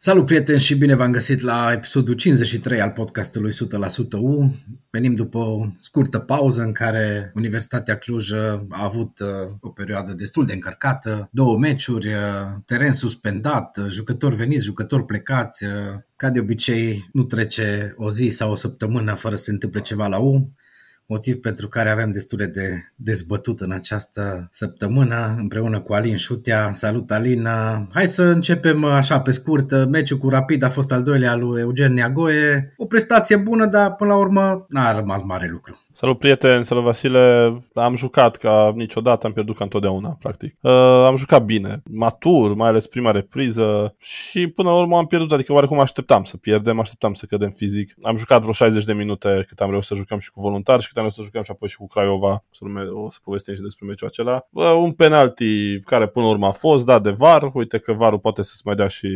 Salut prieteni și bine v-am găsit la episodul 53 al podcastului 100% U. Venim după o scurtă pauză în care Universitatea Cluj a avut uh, o perioadă destul de încărcată, două meciuri, uh, teren suspendat, uh, jucători veniți, jucători plecați. Ca de obicei, nu trece o zi sau o săptămână fără să se întâmple ceva la U motiv pentru care avem destule de dezbătut în această săptămână împreună cu Alin Șutea. Salut Alin! Hai să începem așa pe scurt. Meciul cu Rapid a fost al doilea lui Eugen Neagoe. O prestație bună, dar până la urmă n-a rămas mare lucru. Salut prieten, salut Vasile. Am jucat ca niciodată, am pierdut ca întotdeauna, practic. Uh, am jucat bine, matur, mai ales prima repriză și până la urmă am pierdut, adică oarecum așteptam să pierdem, așteptam să cădem fizic. Am jucat vreo 60 de minute cât am reușit să jucăm și cu voluntari și cât am reușit să jucăm și apoi și cu Craiova. Să o să povestim și despre meciul acela. Uh, un penalti care până la urmă a fost dat de VAR. Uite că VAR-ul poate să-ți mai dea și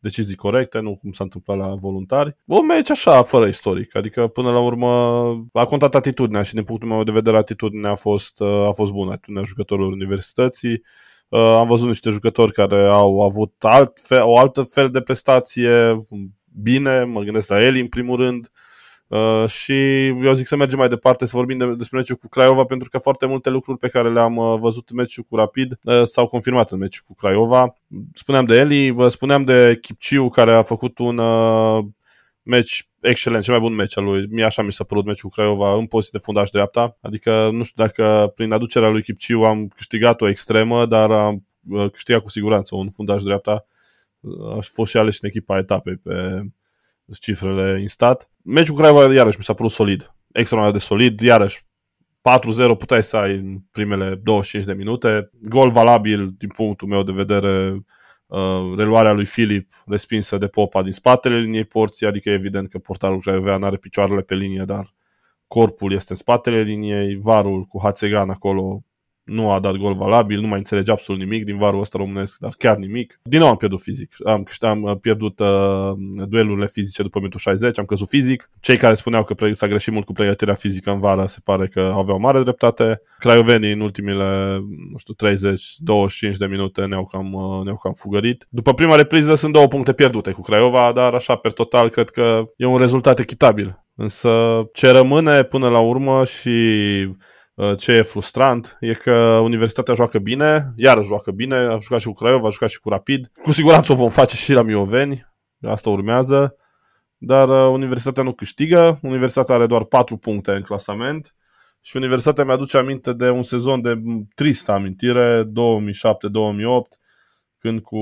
decizii corecte, nu cum s-a întâmplat la voluntari. O meci așa, fără istoric, adică până la urmă a contat atitudinea și din punctul meu de vedere atitudinea a fost, uh, a fost bună, atitudinea jucătorilor universității. Uh, am văzut niște jucători care au avut alt fel, o altă fel de prestație, bine, mă gândesc la Eli în primul rând, Uh, și eu zic să mergem mai departe să vorbim de, despre meciul cu Craiova pentru că foarte multe lucruri pe care le-am uh, văzut în meciul cu Rapid uh, s-au confirmat în meciul cu Craiova. Spuneam de Eli, spuneam de Kipciu care a făcut un uh, meci excelent, cel mai bun meci al lui. Mie așa mi s-a părut meciul cu Craiova în poziție de fundaș dreapta. Adică nu știu dacă prin aducerea lui Kipciu am câștigat o extremă, dar am câștigat cu siguranță un fundaș dreapta. Aș fost și ales în echipa etapei pe cifrele în stat. Meciul cu Craiova iarăși mi s-a părut solid, extraordinar de solid, iarăși 4-0 puteai să ai în primele 25 de minute. Gol valabil din punctul meu de vedere, uh, reluarea lui Filip respinsă de Popa din spatele liniei porții, adică evident că portarul Craiova nu are picioarele pe linie, dar corpul este în spatele liniei, varul cu Hațegan acolo nu a dat gol valabil, nu mai înțelege absolut nimic din varul ăsta românesc, dar chiar nimic. Din nou am pierdut fizic. Am, am pierdut uh, duelurile fizice după minutul 60, am căzut fizic. Cei care spuneau că s-a greșit mult cu pregătirea fizică în vară, se pare că aveau mare dreptate. Craiovenii în ultimile, nu știu, 30-25 de minute ne-au cam, uh, ne-au cam fugărit. După prima repriză sunt două puncte pierdute cu Craiova, dar așa, per total, cred că e un rezultat echitabil. Însă ce rămâne până la urmă și Uh, ce e frustrant e că Universitatea joacă bine, iară joacă bine, a jucat și cu Craiova, a jucat și cu Rapid. Cu siguranță o vom face și la Mioveni, asta urmează, dar uh, Universitatea nu câștigă, Universitatea are doar 4 puncte în clasament și Universitatea mi-aduce aminte de un sezon de tristă amintire, 2007-2008, când cu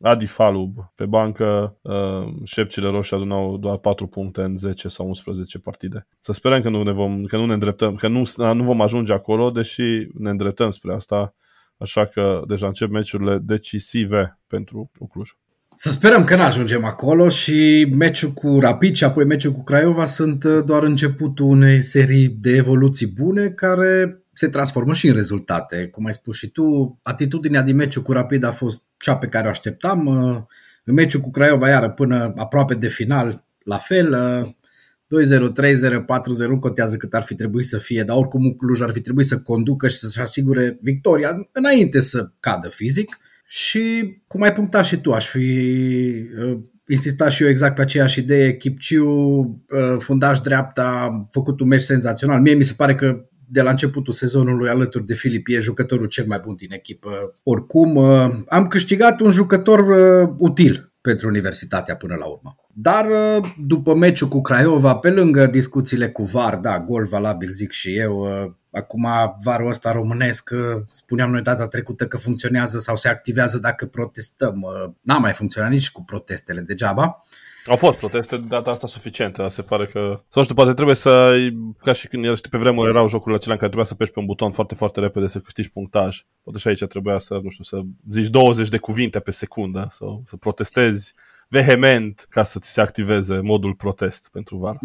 Adi Falub pe bancă uh, șepcile roșii adunau doar 4 puncte în 10 sau 11 partide. Să sperăm că nu ne, vom, că nu ne îndreptăm, că nu, nu vom ajunge acolo, deși ne îndreptăm spre asta, așa că deja încep meciurile decisive pentru Cluj. Să sperăm că nu ajungem acolo și meciul cu Rapid și apoi meciul cu Craiova sunt uh, doar începutul unei serii de evoluții bune care se transformă și în rezultate. Cum ai spus și tu, atitudinea din meciul cu Rapid a fost cea pe care o așteptam. Uh, în meciul cu Craiova, iară, până aproape de final, la fel, 2-0, 3-0, 4-0, nu contează cât ar fi trebuit să fie, dar oricum Cluj ar fi trebuit să conducă și să-și asigure victoria înainte să cadă fizic. Și cum ai punctat și tu, aș fi uh, insistat și eu exact pe aceeași idee. Chipciu, uh, fundaș dreapta, a făcut un meci senzațional. Mie mi se pare că de la începutul sezonului alături de Filip e jucătorul cel mai bun din echipă. Oricum, uh, am câștigat un jucător uh, util pentru universitatea până la urmă. Dar uh, după meciul cu Craiova, pe lângă discuțiile cu VAR, da, gol valabil zic și eu, acum VAR-ul ăsta românesc, spuneam noi data trecută că funcționează sau se activează dacă protestăm. N-a mai funcționat nici cu protestele degeaba. Au fost proteste de data asta suficiente, se pare că... Sau știu, poate trebuie să... Ca și când știi, pe vremuri erau jocurile acelea în care trebuia să pești pe un buton foarte, foarte repede să câștigi punctaj. Poate și aici trebuia să, nu știu, să zici 20 de cuvinte pe secundă sau să protestezi vehement ca să ți se activeze modul protest pentru vară.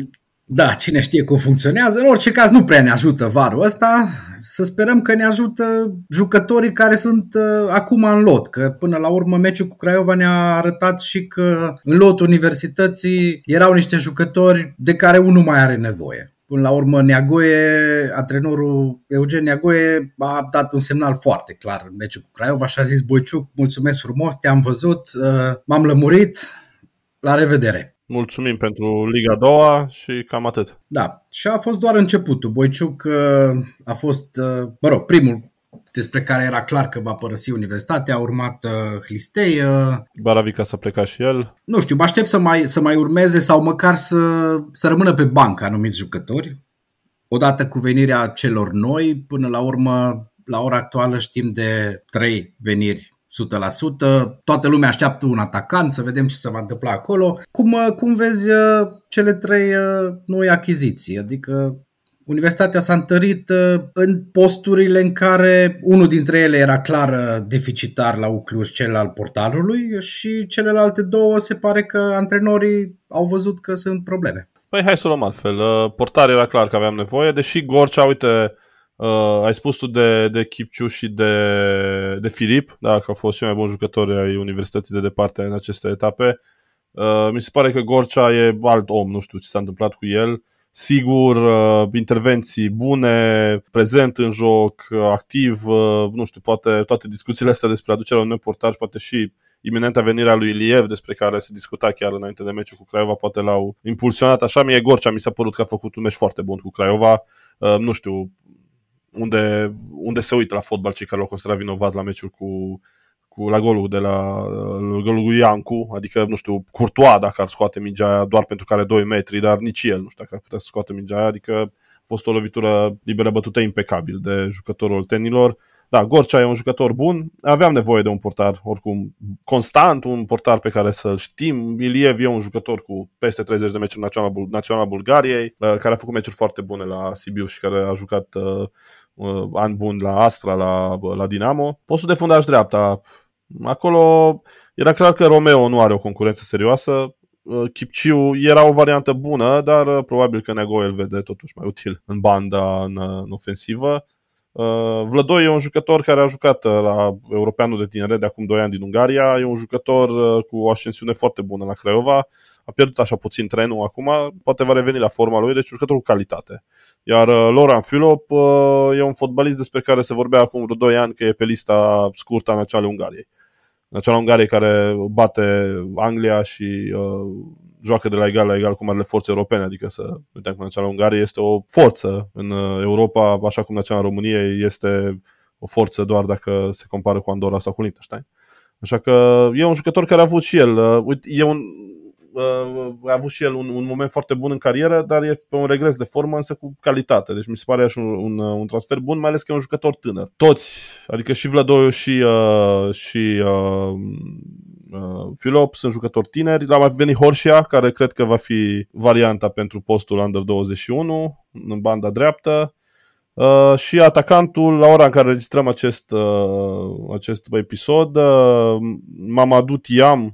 Da, cine știe cum funcționează. În orice caz nu prea ne ajută varul ăsta. Să sperăm că ne ajută jucătorii care sunt uh, acum în lot. Că până la urmă meciul cu Craiova ne-a arătat și că în lotul universității erau niște jucători de care unul mai are nevoie. Până la urmă, Neagoe, antrenorul Eugen Neagoe a dat un semnal foarte clar în meciul cu Craiova și a zis Boiciuc, mulțumesc frumos, te-am văzut, uh, m-am lămurit, la revedere. Mulțumim pentru Liga 2 și cam atât. Da, și a fost doar începutul. Boiciuc uh, a fost, uh, mă rog, primul despre care era clar că va părăsi universitatea, a urmat uh, Hlistei. Uh, Baravica s-a plecat și el. Nu știu, mă aștept să mai, să mai urmeze sau măcar să, să rămână pe bancă anumiți jucători. Odată cu venirea celor noi, până la urmă, la ora actuală știm de trei veniri 100%. Toată lumea așteaptă un atacant, să vedem ce se va întâmpla acolo. Cum, uh, cum vezi uh, cele trei uh, noi achiziții? Adică Universitatea s-a întărit în posturile în care unul dintre ele era clar deficitar la Ucluș, cel al portarului și celelalte două se pare că antrenorii au văzut că sunt probleme. Păi hai să luăm altfel. Portar era clar că aveam nevoie, deși Gorcea, uite, Uh, ai spus tu de, de Kipciu și de, de Filip, da, că au fost cei mai buni jucători ai Universității de departe în aceste etape. Uh, mi se pare că Gorcea e alt om, nu știu ce s-a întâmplat cu el. Sigur, uh, intervenții bune, prezent în joc, uh, activ, uh, nu știu, poate toate discuțiile astea despre aducerea unui portaj, poate și iminenta venirea lui Iliev, despre care se discuta chiar înainte de meciul cu Craiova, poate l-au impulsionat. Așa mie Gorcea mi s-a părut că a făcut un meci foarte bun cu Craiova. Uh, nu știu, unde, unde se uită la fotbal cei care l-au considerat vinovat la meciul cu, cu la golul de la golul lui Iancu, adică, nu știu, Courtois dacă ar scoate mingea aia doar pentru care 2 metri, dar nici el nu știu dacă ar putea să scoate mingea aia, adică a fost o lovitură liberă bătută impecabil de jucătorul tenilor. Da, Gorcea e un jucător bun, aveam nevoie de un portar oricum constant, un portar pe care să-l știm. Iliev e un jucător cu peste 30 de meciuri național, național Bulgariei, uh, care a făcut meciuri foarte bune la Sibiu și care a jucat uh, uh, an bun la Astra, la, la Dinamo. Postul de fundaș dreapta, acolo era clar că Romeo nu are o concurență serioasă, uh, Kipciu era o variantă bună, dar uh, probabil că Nego îl vede totuși mai util în banda, în, în ofensivă. Uh, Vlădoi e un jucător care a jucat uh, la Europeanul de Tinere de acum 2 ani din Ungaria, e un jucător uh, cu o ascensiune foarte bună la Craiova, a pierdut așa puțin trenul acum, poate va reveni la forma lui, deci un jucător cu calitate. Iar Loran Filop e un fotbalist despre care se vorbea acum vreo 2 ani că e pe lista scurtă a Naționalei Ungariei. Naționala Ungariei care bate Anglia și uh, joacă de la egal la egal cu marile forțe europene, adică să vedem că Naționala Ungariei este o forță în uh, Europa, așa cum Naționala României este o forță doar dacă se compară cu Andorra sau cu Liechtenstein. Așa că e un jucător care a avut și el, uh, uite, e un, uh, a avut și el un, un moment foarte bun în carieră, dar e pe un regres de formă, însă cu calitate. Deci mi se pare așa un, un, un transfer bun, mai ales că e un jucător tânăr. Toți, adică și Vladoiu și, uh, și uh, uh, Filop sunt jucători tineri. La mai venit Horșia, care cred că va fi varianta pentru postul Under 21 în banda dreaptă. Uh, și atacantul, la ora în care registrăm acest, uh, acest episod, uh, Mamadou Tiam, uh,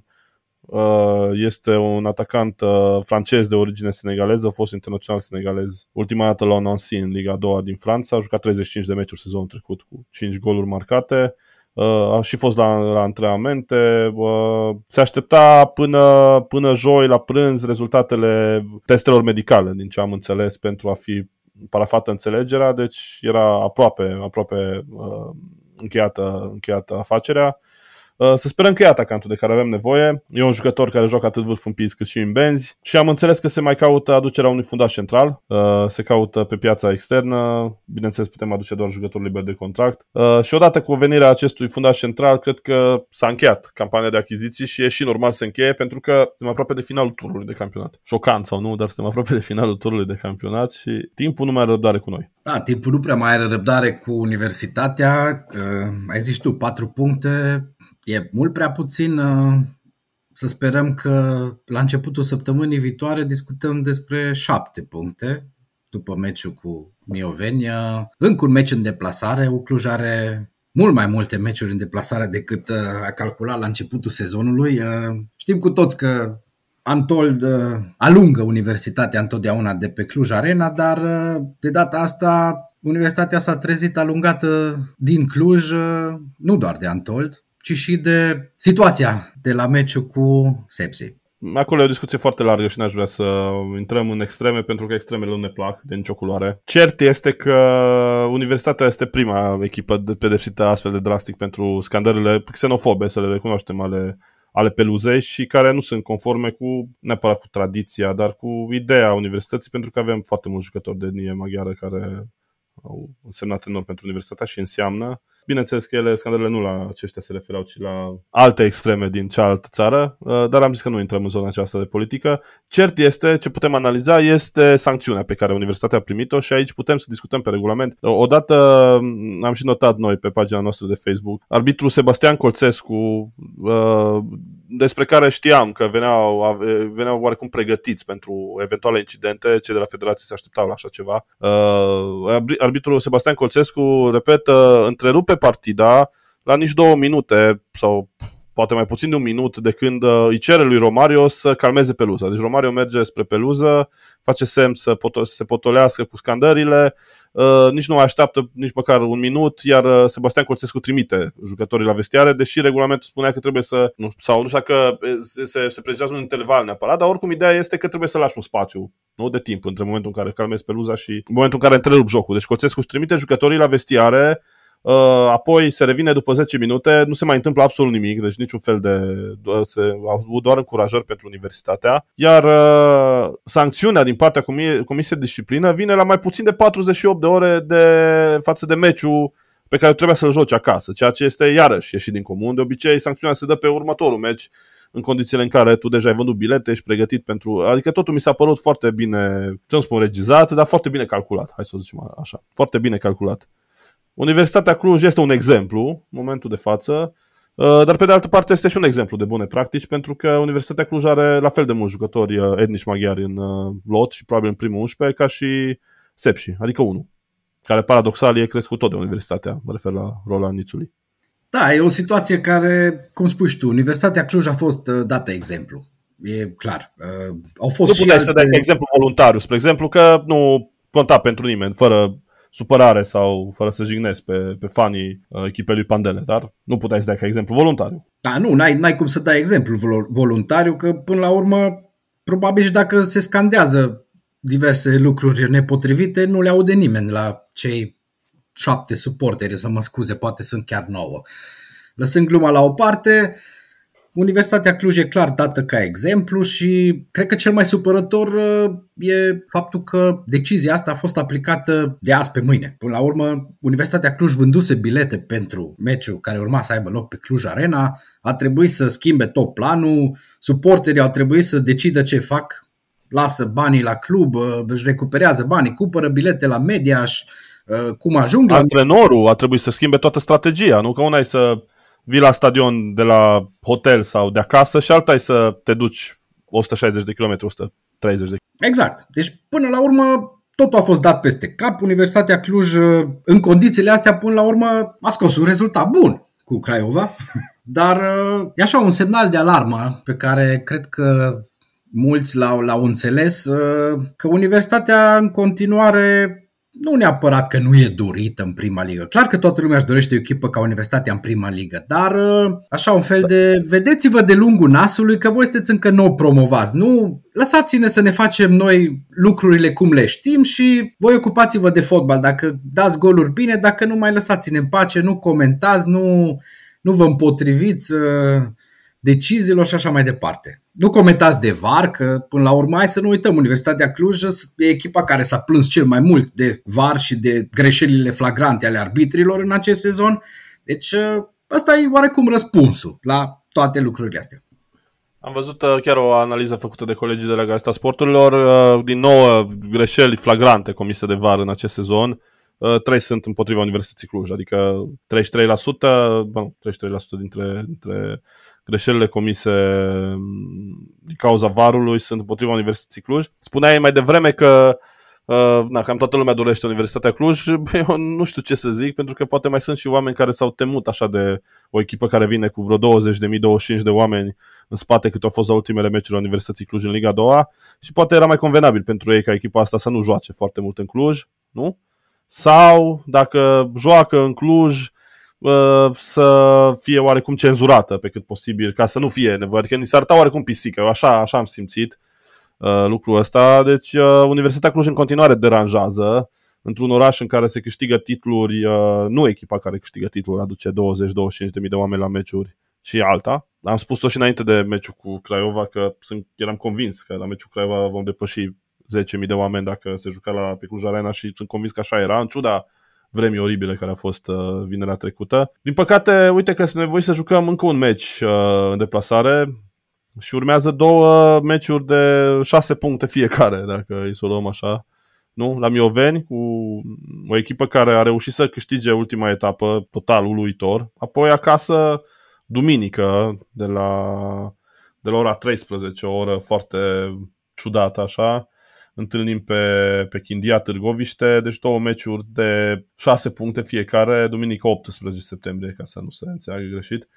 este un atacant uh, francez de origine senegaleză, a fost internațional senegalez ultima dată la Nancy în Liga 2 din Franța, a jucat 35 de meciuri sezonul trecut cu 5 goluri marcate. Uh, a și fost la, la antrenamente. Uh, se aștepta până, până joi la prânz rezultatele testelor medicale, din ce am înțeles, pentru a fi parafată înțelegerea, deci era aproape, aproape uh, încheiată, încheiată afacerea. Uh, să sperăm că e atacantul de care avem nevoie. E un jucător care joacă atât vârf în pis cât și în benzi și am înțeles că se mai caută aducerea unui fundaș central. Uh, se caută pe piața externă. Bineînțeles, putem aduce doar jucători liberi de contract. Uh, și odată cu venirea acestui fundaș central, cred că s-a încheiat campania de achiziții și e și normal să încheie pentru că suntem aproape de finalul turului de campionat. Șocant sau nu, dar suntem aproape de finalul turului de campionat și timpul nu mai are răbdare cu noi. Da, timpul nu prea mai are răbdare cu universitatea. Uh, ai zis tu, patru puncte, e mult prea puțin. Uh, să sperăm că la începutul săptămânii viitoare discutăm despre șapte puncte după meciul cu Miovenia. Încă un meci în deplasare. Ucluj are mult mai multe meciuri în deplasare decât uh, a calculat la începutul sezonului. Uh, știm cu toți că Antold alungă Universitatea întotdeauna de pe Cluj Arena, dar de data asta Universitatea s-a trezit alungată din Cluj, nu doar de Antold, ci și de situația de la meciul cu Sepsi. acolo e o discuție foarte largă și n-aș vrea să intrăm în extreme pentru că extremele nu ne plac de nicio culoare. Cert este că Universitatea este prima echipă pedepsită astfel de drastic pentru scandările xenofobe, să le recunoaștem, ale ale peluzei și care nu sunt conforme cu neapărat cu tradiția, dar cu ideea universității, pentru că avem foarte mulți jucători de etnie maghiară care au însemnat enorm pentru universitatea și înseamnă Bineînțeles că ele, scandalele nu la aceștia se referau, ci la alte extreme din cealaltă țară, uh, dar am zis că nu intrăm în zona aceasta de politică. Cert este, ce putem analiza, este sancțiunea pe care universitatea a primit-o și aici putem să discutăm pe regulament. Odată mm, am și notat noi pe pagina noastră de Facebook, arbitru Sebastian Colțescu, uh, despre care știam că veneau, veneau oarecum pregătiți pentru eventuale incidente, cei de la Federație se așteptau la așa ceva. Uh, arbitrul Sebastian Colțescu, repet, întrerupe partida la nici două minute sau poate mai puțin de un minut de când uh, îi cere lui Romario să calmeze peluza. Deci Romario merge spre peluză, face semn să, poto- să se potolească cu scandările, uh, nici nu așteaptă nici măcar un minut, iar uh, Sebastian Colțescu trimite jucătorii la vestiare, deși regulamentul spunea că trebuie să, nu, sau nu știu dacă se, se, se precizează un interval neapărat, dar oricum ideea este că trebuie să lași un spațiu nu de timp între momentul în care calmezi peluza și momentul în care întrerup jocul. Deci Colțescu își trimite jucătorii la vestiare, Uh, apoi se revine după 10 minute, nu se mai întâmplă absolut nimic, deci niciun fel de. Se, au avut doar încurajări pentru universitatea. Iar uh, sancțiunea din partea Comisiei de Disciplină vine la mai puțin de 48 de ore de față de meciul pe care trebuia să-l joci acasă, ceea ce este iarăși ieșit din comun. De obicei, sancțiunea se dă pe următorul meci, în condițiile în care tu deja ai vândut bilete, ești pregătit pentru... Adică totul mi s-a părut foarte bine, să nu spun regizat, dar foarte bine calculat, hai să o zicem așa. Foarte bine calculat. Universitatea Cluj este un exemplu, în momentul de față, uh, dar pe de altă parte este și un exemplu de bune practici pentru că Universitatea Cluj are la fel de mulți jucători uh, etnici maghiari în uh, lot și probabil în primul 11 ca și Sepsi, adică unul, care paradoxal e crescut tot de Universitatea, mă refer la Roland Nițului. Da, e o situație care, cum spui tu, Universitatea Cluj a fost dată exemplu. E clar. Au fost nu puteai alte... să dai exemplu voluntariu, spre exemplu, că nu conta pentru nimeni, fără supărare sau fără să jignesc pe, pe fanii uh, echipei lui Pandele, dar nu puteai să dai ca exemplu voluntariu. Da, nu, n-ai, n-ai cum să dai exemplu voluntariu, că până la urmă, probabil și dacă se scandează diverse lucruri nepotrivite, nu le aude nimeni la cei șapte suporteri, să mă scuze, poate sunt chiar nouă. Lăsând gluma la o parte, Universitatea Cluj e clar dată ca exemplu și cred că cel mai supărător uh, e faptul că decizia asta a fost aplicată de azi pe mâine. Până la urmă, Universitatea Cluj vânduse bilete pentru meciul care urma să aibă loc pe Cluj Arena, a trebuit să schimbe tot planul, suporterii au trebuit să decidă ce fac, lasă banii la club, uh, își recuperează banii, cumpără bilete la Mediaș, uh, cum ajung la... Antrenorul a trebuit să schimbe toată strategia, nu că una e să vii la stadion de la hotel sau de acasă și alta e să te duci 160 de km, 130 de km. Exact. Deci, până la urmă, totul a fost dat peste cap. Universitatea Cluj, în condițiile astea, până la urmă, a scos un rezultat bun cu Craiova. Dar e așa un semnal de alarmă pe care cred că mulți l-au, l-au înțeles, că universitatea în continuare nu neapărat că nu e dorită în prima ligă. Clar că toată lumea își dorește o echipă ca Universitatea în prima ligă, dar uh, așa un fel de vedeți-vă de lungul nasului că voi sunteți încă nou promovați. Nu lăsați-ne să ne facem noi lucrurile cum le știm și voi ocupați-vă de fotbal. Dacă dați goluri bine, dacă nu mai lăsați-ne în pace, nu comentați, nu, nu vă împotriviți uh, deciziilor și așa mai departe. Nu comentați de VAR, că până la urmă hai să nu uităm, Universitatea Cluj e echipa care s-a plâns cel mai mult de VAR și de greșelile flagrante ale arbitrilor în acest sezon. Deci ă, ăsta e oarecum răspunsul la toate lucrurile astea. Am văzut ă, chiar o analiză făcută de colegii de la Gazeta Sporturilor, ă, din nou greșeli flagrante comise de VAR în acest sezon. Trei sunt împotriva Universității Cluj, adică 33%, bun, 33% dintre, dintre greșelile comise mm, din cauza varului sunt împotriva Universității Cluj. Spuneai mai devreme că Uh, na, cam toată lumea dorește Universitatea Cluj. Eu nu știu ce să zic, pentru că poate mai sunt și oameni care s-au temut așa de o echipă care vine cu vreo 20.000, 25 de oameni în spate cât au fost la ultimele meciuri la Universității Cluj în Liga 2 și poate era mai convenabil pentru ei ca echipa asta să nu joace foarte mult în Cluj, nu? Sau dacă joacă în Cluj, să fie oarecum cenzurată pe cât posibil, ca să nu fie nevoie. Adică ni s-ar arăta oarecum pisică. Eu așa, așa am simțit uh, lucrul ăsta. Deci uh, Universitatea Cluj în continuare deranjează într-un oraș în care se câștigă titluri, uh, nu echipa care câștigă titluri aduce 20-25 de mii de oameni la meciuri, ci alta. Am spus-o și înainte de meciul cu Craiova că sunt, eram convins că la meciul cu Craiova vom depăși 10.000 de oameni dacă se juca la pe Cluj Arena și sunt convins că așa era, în ciuda vremii oribile care a fost uh, vinerea trecută. Din păcate, uite că sunt nevoie să jucăm încă un meci uh, în deplasare și urmează două meciuri de șase puncte fiecare, dacă îi să o luăm așa. Nu? La Mioveni, cu o echipă care a reușit să câștige ultima etapă total uluitor. Apoi acasă, duminică, de la, de la ora 13, o oră foarte ciudată așa, întâlnim pe, pe Chindia Târgoviște, deci două meciuri de 6 puncte fiecare, duminică 18 septembrie, ca să nu se înțeleagă greșit.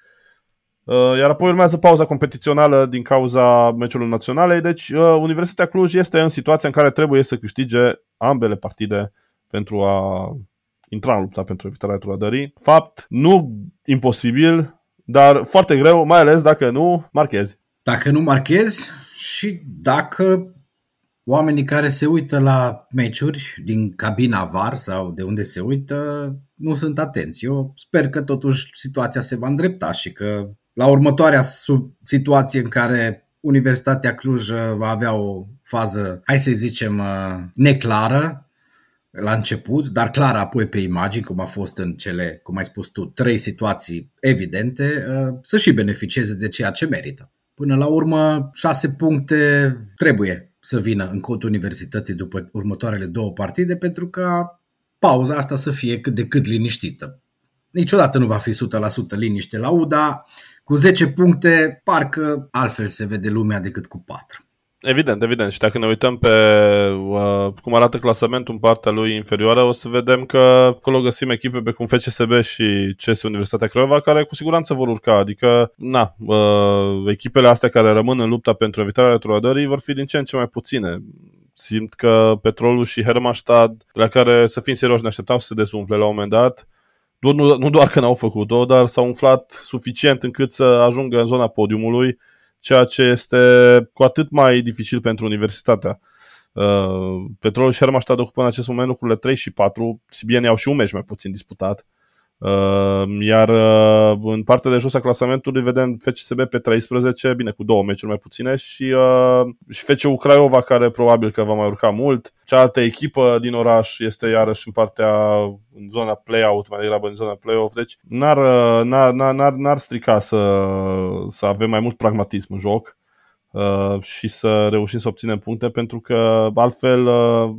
Uh, iar apoi urmează pauza competițională din cauza meciului naționale, deci uh, Universitatea Cluj este în situația în care trebuie să câștige ambele partide pentru a intra în lupta pentru evitarea trudării. Fapt nu imposibil, dar foarte greu, mai ales dacă nu marchezi. Dacă nu marchezi și dacă oamenii care se uită la meciuri din cabina VAR sau de unde se uită nu sunt atenți. Eu sper că totuși situația se va îndrepta și că la următoarea situație în care Universitatea Cluj va avea o fază, hai să zicem, neclară la început, dar clară apoi pe imagini, cum a fost în cele, cum ai spus tu, trei situații evidente, să și beneficieze de ceea ce merită. Până la urmă, șase puncte trebuie să vină în cotul universității după următoarele două partide pentru ca pauza asta să fie cât de cât liniștită. Niciodată nu va fi 100% liniște la UDA, cu 10 puncte parcă altfel se vede lumea decât cu 4. Evident, evident. Și dacă ne uităm pe uh, cum arată clasamentul în partea lui inferioară, o să vedem că acolo găsim echipe pe cum FCSB și CS Universitatea Craiova, care cu siguranță vor urca. Adică, na, uh, echipele astea care rămân în lupta pentru evitarea retrogradării vor fi din ce în ce mai puține. Simt că Petrolul și Hermastad, la care, să fim serioși, ne așteptam să se dezumfle la un moment dat, nu, nu doar că n-au făcut-o, dar s-au umflat suficient încât să ajungă în zona podiumului ceea ce este cu atât mai dificil pentru universitatea. Uh, Petrolul și Hermastad ocupă în acest moment locurile 3 și 4, Sibieni au și un meci mai puțin disputat. Uh, iar uh, în partea de jos a clasamentului vedem FCSB pe 13, bine, cu două meciuri mai puține și, uh, și FCU Craiova, care probabil că va mai urca mult. Cealaltă echipă din oraș este iarăși în partea, în zona play-out, mai degrabă în zona play-off, deci n-ar, n-ar, n-ar, n-ar strica să, să avem mai mult pragmatism în joc. Uh, și să reușim să obținem puncte pentru că altfel uh,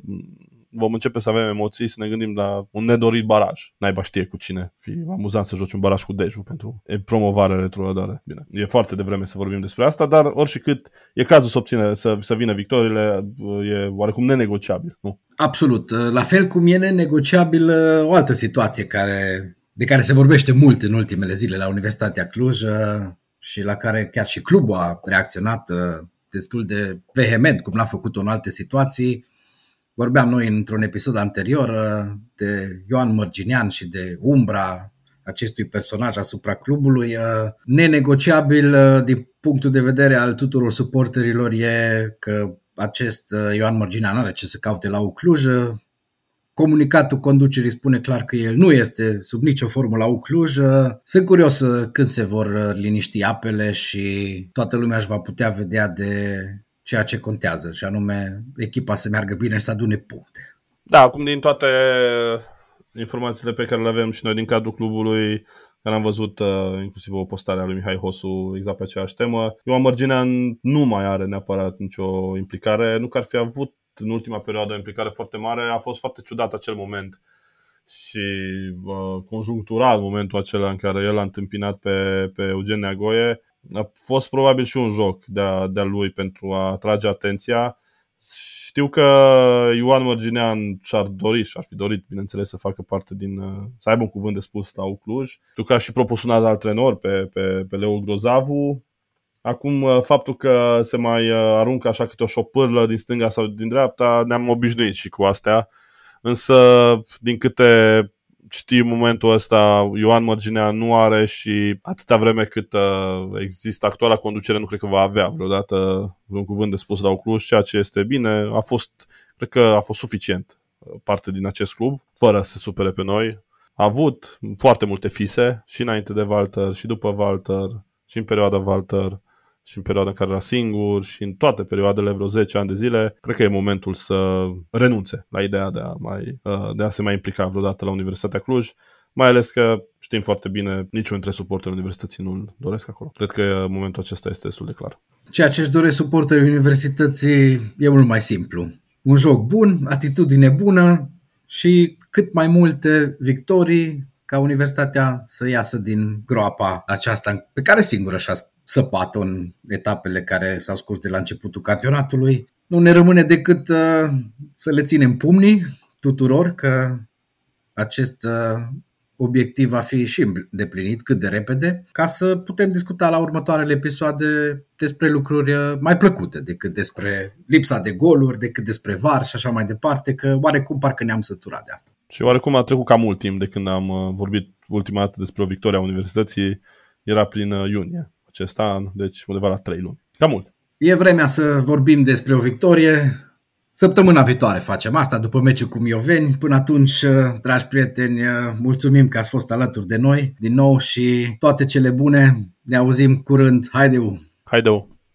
vom începe să avem emoții, să ne gândim la un nedorit baraj. Naiba știe cu cine. Fi amuzant să joci un baraj cu Deju pentru promovare retrogradare. Bine, e foarte devreme să vorbim despre asta, dar oricât e cazul să obține, să, să vină victoriile, e oarecum nenegociabil, nu? Absolut. La fel cum e nenegociabil uh, o altă situație care, de care se vorbește mult în ultimele zile la Universitatea Cluj uh, și la care chiar și clubul a reacționat uh, destul de vehement, cum l-a făcut în alte situații, Vorbeam noi într-un episod anterior uh, de Ioan Mărginean și de umbra acestui personaj asupra clubului. Uh, nenegociabil uh, din punctul de vedere al tuturor suporterilor e că acest Ioan Mărginean are ce să caute la Ucluj. Comunicatul conducerii spune clar că el nu este sub nicio formă la Ucluj. Sunt curios când se vor liniști apele și toată lumea își va putea vedea de ceea ce contează, și anume echipa să meargă bine și să adune puncte. Da, acum din toate informațiile pe care le avem și noi din cadrul clubului, care am văzut uh, inclusiv o postare a lui Mihai Hosu exact pe aceeași temă. Ioan Mărginean nu mai are neapărat nicio implicare, nu că ar fi avut în ultima perioadă o implicare foarte mare, a fost foarte ciudat acel moment și uh, conjunctural momentul acela în care el a întâmpinat pe, pe Eugen Neagoie a fost probabil și un joc de-a, de-a lui pentru a atrage atenția. Știu că Ioan Mărginean și-ar dori și ar fi dorit, bineînțeles, să facă parte din, să aibă un cuvânt de spus la Ucluj. Știu că a și propus un alt antrenor pe, pe, pe Leo Grozavu. Acum, faptul că se mai aruncă așa câte o șopârlă din stânga sau din dreapta, ne-am obișnuit și cu astea. Însă, din câte știi momentul ăsta, Ioan Mărginea nu are și atâta vreme cât uh, există actuala conducere, nu cred că va avea vreodată vreun cuvânt de spus la Cluj, ceea ce este bine. A fost, cred că a fost suficient uh, parte din acest club, fără să se supere pe noi. A avut foarte multe fise și înainte de Walter și după Walter și în perioada Walter și în perioada în care era singur și în toate perioadele, vreo 10 ani de zile, cred că e momentul să renunțe la ideea de a, mai, uh, de a se mai implica vreodată la Universitatea Cluj, mai ales că știm foarte bine, niciunul dintre suporterii universității nu-l doresc acolo. Cred că momentul acesta este destul de clar. Ceea ce își doresc suporterii universității e mult mai simplu. Un joc bun, atitudine bună și cât mai multe victorii ca universitatea să iasă din groapa aceasta pe care singură și-a săpat în etapele care s-au scurs de la începutul campionatului. Nu ne rămâne decât uh, să le ținem pumnii tuturor că acest uh, obiectiv va fi și îndeplinit cât de repede, ca să putem discuta la următoarele episoade despre lucruri uh, mai plăcute decât despre lipsa de goluri, decât despre var și așa mai departe, că oarecum parcă ne-am săturat de asta. Și oarecum a trecut cam mult timp de când am uh, vorbit ultima dată despre o victorie a Universității, era prin iunie acest an, deci undeva la 3 luni. Cam mult. E vremea să vorbim despre o victorie. Săptămâna viitoare facem asta, după meciul cu Mioveni. Până atunci, dragi prieteni, mulțumim că ați fost alături de noi din nou și toate cele bune. Ne auzim curând. Haideu! Haideu!